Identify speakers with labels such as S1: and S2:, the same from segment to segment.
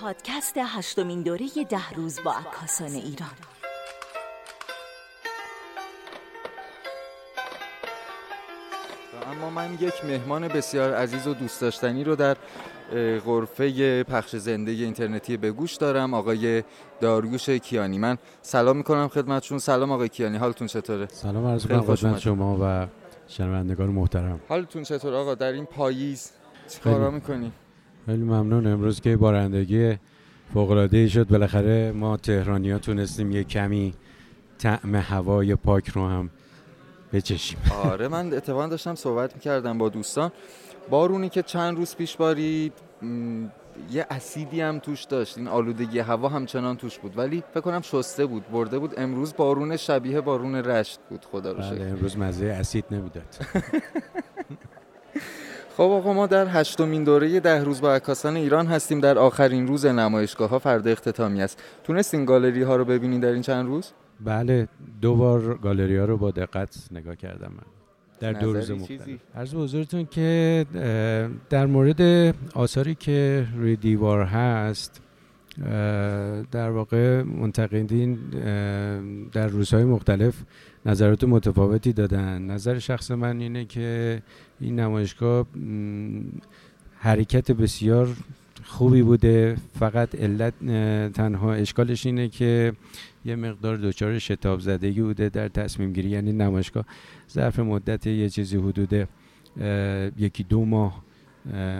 S1: پادکست هشتمین دوره ده روز با عکاسان ایران.
S2: اما من یک مهمان بسیار عزیز و دوست داشتنی رو در غرفه پخش زنده اینترنتی به گوش دارم آقای داریوش کیانی. من سلام می‌کنم خدمتشون سلام آقای کیانی. حالتون چطوره؟
S3: سلام عرض می‌کنم خدمت شما و شنوندگان محترم.
S2: حالتون چطور آقا؟ در این پاییز چیکارا می‌کنی؟
S3: خیلی ممنون. امروز که بارندگی فوق العاده شد. بالاخره ما تهرانی ها تونستیم یه کمی طعم هوای پاک رو هم بچشیم.
S2: آره من اتفاقا داشتم صحبت می‌کردم با دوستان. بارونی که چند روز پیش بارید یه اسیدی هم توش داشت. این آلودگی هوا همچنان توش بود. ولی فکر کنم شسته بود برده بود. امروز بارون شبیه بارون رشت بود. خدا رو
S3: بله امروز مزه اسید نمی‌داد.
S2: خب آقا ما در هشتمین دوره ده روز با عکاسان ایران هستیم. در آخرین روز نمایشگاه ها فردا اختتامی است. تونستین گالری ها رو ببینین در این چند روز؟
S3: بله دو بار گالری ها رو با دقت نگاه کردم من. در دو روز مختلف. عرض حضورتون که در مورد آثاری که روی دیوار هست در واقع منتقدین در روزهای مختلف نظرات متفاوتی دادن. نظر شخص من اینه که این نمایشگاه حرکت بسیار خوبی بوده. فقط علت تنها اشکالش اینه که یه مقدار دچار شتاب زدگی بوده در تصمیم گیری. یعنی نمایشگاه ظرف مدت یه چیزی حدود یکی دو ماه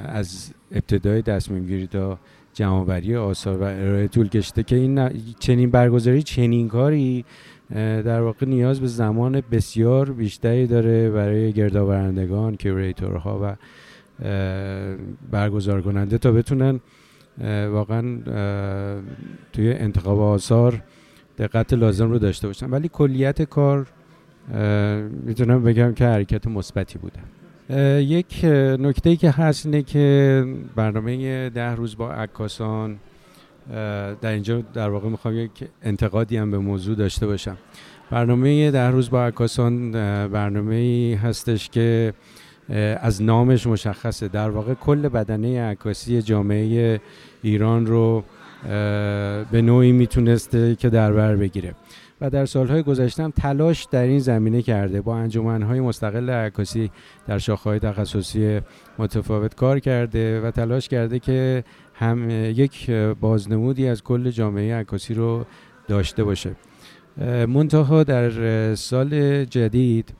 S3: از ابتدای تصمیم گیری تا جمعآوری آثار و ارائه طول کشیده که این چنین برگزاری چنین کاری در واقع نیاز به زمان بسیار بیشتری داره برای گردآورندگان کیوریتورها و برگزار کننده تا بتونن واقعا توی انتخاب آثار دقت لازم رو داشته باشن. ولی کلیت کار می‌تونم بگم که حرکت مثبتی بوده. یک نکته ای که هست اینه که برنامه ده روز با عکاسان در اینجا در واقع می‌خوام یک انتقادی هم به موضوع داشته باشم. برنامه ده روز با عکاسان برنامه ای هستش که از نامش مشخصه. در واقع کل بدنه عکاسی جامعه ایران رو به نوعی می‌تونسته که در بر بگیره. و در سالهای گذشته هم تلاش در این زمینه کرده. با انجمنهای مستقل عکاسی در شاخه‌های تخصصی متفاوت کار کرده و تلاش کرده که هم یک بازنمودی از کل جامعه عکاسی رو داشته باشه. منتها در سال جدید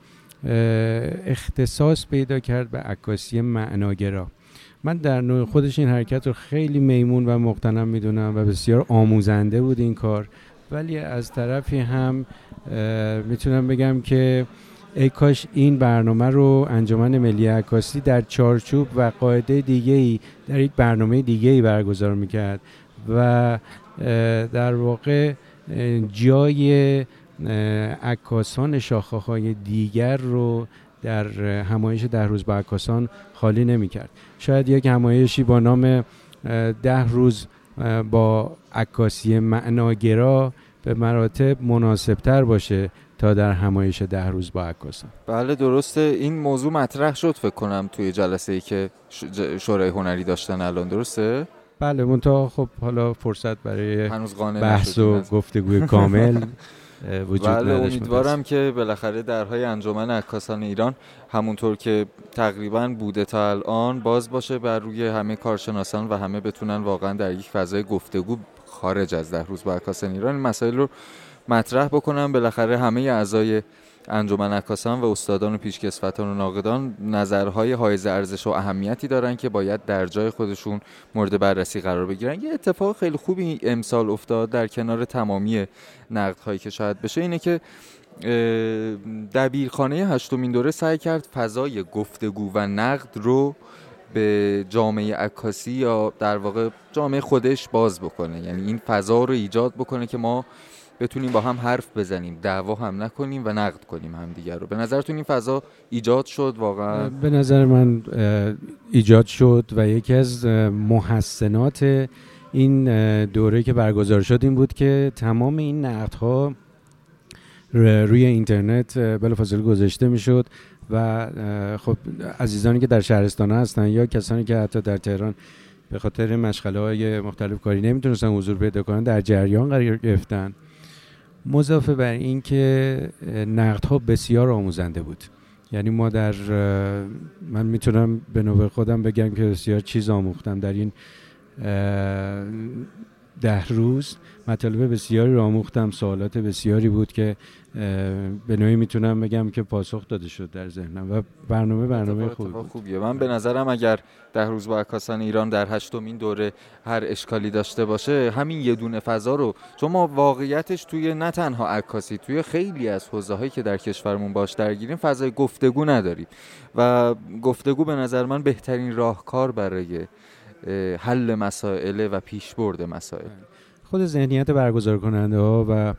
S3: اختصاص پیدا کرد به عکاسی معناگرا. من در نوع خودش این حرکت رو خیلی میمون و مقتنم می‌دونم و بسیار آموزنده بود این کار. ولی از طرفی هم می‌تونم بگم که ای کاش این برنامه رو انجمن ملی عکاسی در چارچوب و قاعده دیگه ای در یک برنامه دیگه ای برگزار می‌کرد و در واقع جای عکاسان شاخه های دیگر رو در همایش ده روز با عکاسان خالی نمی کرد شاید یک همایشی با نام ده روز با عکاسی معناگرا به مراتب مناسبتر باشه تا در همایش ده روز با عکاسان
S2: بله درسته. این موضوع مطرح شد فکر کنم توی جلسه ای که شورای هنری داشتن الان. درسته؟
S3: بله منتها خب حالا فرصت برای بحث و گفتگوی کامل وجود بله
S2: امیدوارم که بالاخره درهای انجمن عکاسان ایران همونطور که تقریبا بوده تا الان باز باشه بر روی همه کارشناسان و همه بتونن واقعا در یک فضای گفتگو خارج از ده روز با عکاسان ایران مسائل رو مطرح بکنم بالاخره همه اعضای انجمن عکاسان و استادان و پیشکسوتان و ناقدان نظرهای حائز ارزش و اهمیتی دارن که باید در جای خودشون مورد بررسی قرار بگیرن. یه اتفاق خیلی خوبی امسال افتاد در کنار تمامی نقدهایی که شاید بشه اینه که دبیرخانه هشتمین دوره سعی کرد فضای گفتگو و نقد رو به جامعه عکاسی یا در واقع جامعه خودش باز بکنه. یعنی این فضا رو ایجاد بکنه که ما بتونیم با هم حرف بزنیم دعوا هم نکنیم و نقد کنیم هم دیگر رو. به نظرتون این فضا ایجاد شد واقعا؟
S3: به نظر من ایجاد شد و یکی از محسنات این دوره که برگزار شد این بود که تمام این نقدها روی اینترنت بلافاصله گذاشته می‌شد و خب عزیزانی که در شهرستان هستن یا کسانی که حتی در تهران به خاطر مشغله های مختلف کاری نمی‌تونستن حضور پیدا کنن در جریان قرار گرفتن. مضافه بر این که نقدها بسیار آموزنده بود. یعنی ما در من می‌تونم به نوبه خودم بگم که بسیار چیز آموختم در این ده روز. مطالب بسیاری رو آموختم سوالات بسیاری بود که به نوعی می‌تونم بگم که پاسخ داده شد در ذهنم و برنامه برنامه بود.
S2: خوبیه. من به نظرم اگر ده روز با عکاسان ایران در هشتمین دوره هر اشکالی داشته باشه همین یه دونه فضا رو چون ما واقعیتش توی نه تنها عکاسی توی خیلی از حوزه هایی که در کشورمون باش درگیریم فضای گفتگو نداریم. و گفتگو به نظر من بهترین راهکار برای حل مسائل و پیشبرد مسائل.
S3: خود ذهنیت برگزار کننده ها و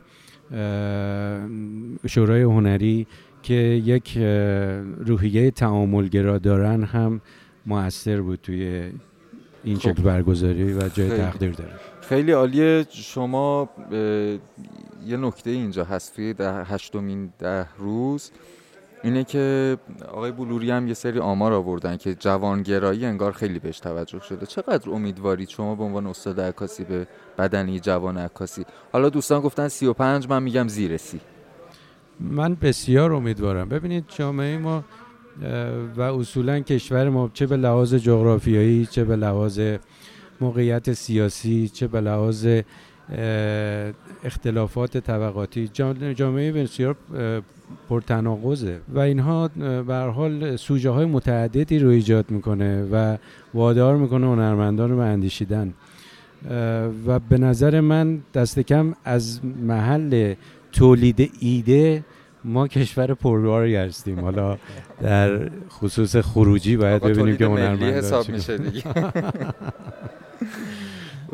S3: شورای هنری که یک روحیه تعاملگرا دارن هم موثر بود توی این خب. شکل برگزاری و جای تقدیر داره.
S2: خیلی عالیه. شما یه نکته اینجا هست. توی ده هشتمین ده روز اینه که آقای بلوری هم یه سری آمار آوردن که جوانگرایی انگار خیلی بهش توجه شده. چقدر امیدوارید شما به عنوان استاد عکاسی به بدنی جوان عکاسی؟ حالا دوستان گفتن 35 من میگم زیر سی.
S3: من بسیار امیدوارم. ببینید جامعه ما و اصولا کشور ما چه به لحاظ جغرافیایی چه به لحاظ موقعیت سیاسی چه به لحاظ اختلافات طبقاتی. جامعه بسیار پرتناقضه. و اینها به حال سوژه های متعددی رو ایجاد می‌کنه و وادار می‌کنه هنرمندان رو به اندیشیدن. و به نظر من دست کم از محل تولید ایده ما کشور پرباری هستیم. حالا در خصوص خروجی باید ببینیم که هنرمندان
S2: حساب میشه دیگه.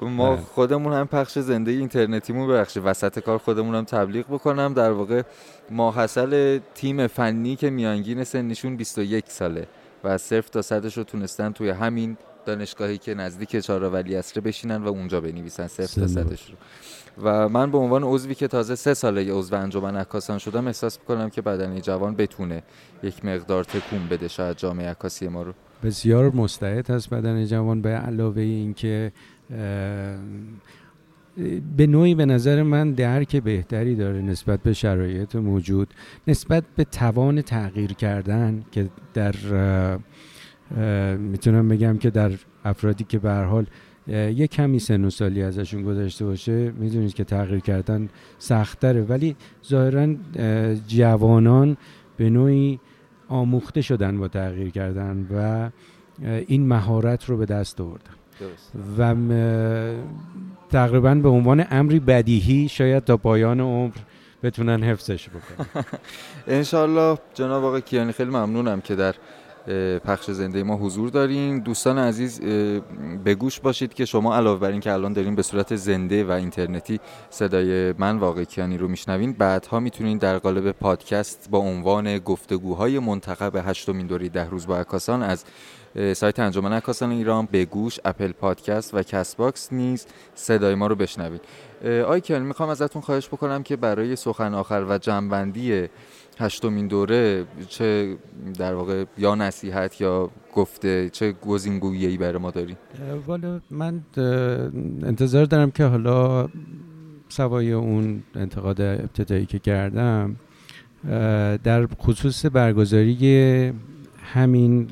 S2: ما بله. خودمون هم پخش زنده اینترنتیمون بخش وسط کار خودمون هم تبلیغ بکنم. در واقع ماحصل تیم فنی که میانگین سنشون 21 ساله و صرف تا صدش رو تونستن توی همین دانشگاهی که نزدیک چهار ولی اصره بشینن و اونجا بنویسن صرف تا صدش رو. و من به عنوان عضوی که تازه سه ساله عضو انجمن عکاسان شدم احساس می‌کنم که بدنی جوان بتونه یک مقدار تکون بده شاید جامعه عکاسی ما رو.
S3: بسیار مستعد هست بدن جوان به علاوه اینکه به نوعی به نظر من درک بهتری داره نسبت به شرایط موجود. نسبت به توان تغییر کردن که در می‌تونم بگم که در افرادی که به حال یک کمی سن و سالی ازشون گذشته باشه می‌دونید که تغییر کردن سختره ولی ظاهرا جوانان به نوعی آموخته شدن با تغییر کردن و این مهارت رو به دست آوردن. و تقریبا به عنوان امری بدیهی شاید تا پایان عمر بتونن حفظش بکنن.
S2: انشالله جناب آقای کیانی خیلی ممنونم که در پخش زنده ما حضور دارین. دوستان عزیز به گوش باشید که شما علاوه بر این که الان دارین به صورت زنده و اینترنتی صدای من و آقای کیانی رو میشنوین بعدها می‌تونین در قالب پادکست با عنوان گفتگوهای منتخب هشتمین دوره ده روز با عکاسان از سایت انجمن عکاسان ایران به گوش اپل پادکست و کست باکس نیز صدای ما رو بشنوید. آی کیانی می‌خوام ازتون خواهش بکنم که برای سخن آخر و جنبندی هشتمین دوره چه در واقع یا نصیحت یا گفته چه گزینگویی برای ما داری؟
S3: والا من انتظار دارم که حالا سوای اون انتقاد ابتدایی که کردم در خصوص برگزاری همین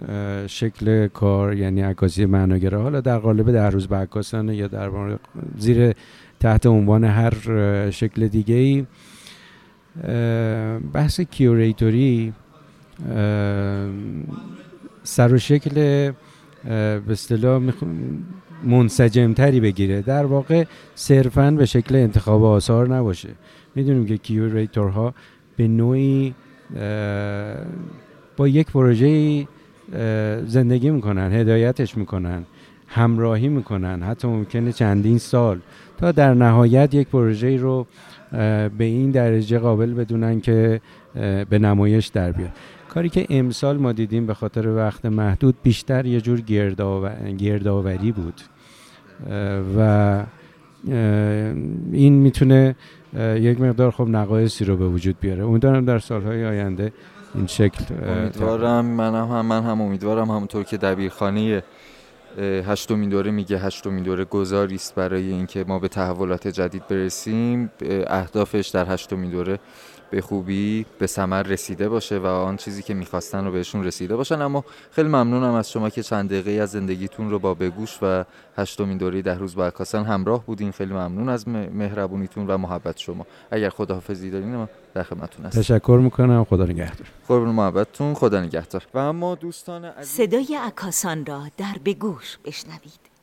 S3: شکل کار یعنی عکاسی معناگرا. حالا در قالب ده روز با عکاسانه یا در زیر تحت عنوان هر شکل دیگه ای بحث کیوریتوری سر و شکل به اصطلاح منسجمتری بگیره. در واقع صرفا به شکل انتخاب آثار نباشه. می‌دونیم که کیوریتورها به نوعی با یک پروژه زندگی می‌کنن هدایتش می‌کنن همراهی می‌کنن حتی ممکنه چندین سال. تا در نهایت یک پروژه رو به این درجه قابل بدونن که به نمایش در بیاد. کاری که امسال ما دیدیم به خاطر وقت محدود بیشتر یه جور گردآوری بود. و این می‌تونه یک مقدار خب نقایصی رو به وجود بیاره. امیدوارم در سالهای آینده این شکل
S2: امیدوارم من هم, من هم امیدوارم. همونطور که دبیرخانه هشتمین دوره میگه هشتمین دوره گذاری است برای اینکه ما به تحولات جدید برسیم. اهدافش در هشتمین دوره به خوبی به ثمر رسیده باشه و آن چیزی که می‌خواستن رو بهشون رسیده باشن. اما خیلی ممنونم از شما که چند دقیقه از زندگیتون رو با بگوش و هشتمین دوره ده روز با عکاسان همراه بودین. خیلی ممنون از مهربونیتون و محبت شما. اگر خداحافظی دارین ما در خدمتتون هستم
S3: تشکر می‌کنم. خدا نگهدار.
S2: قربون محبتتون. خدا نگهدار. و اما دوستان
S1: صدای عکاسان را در بگوش بشنوید.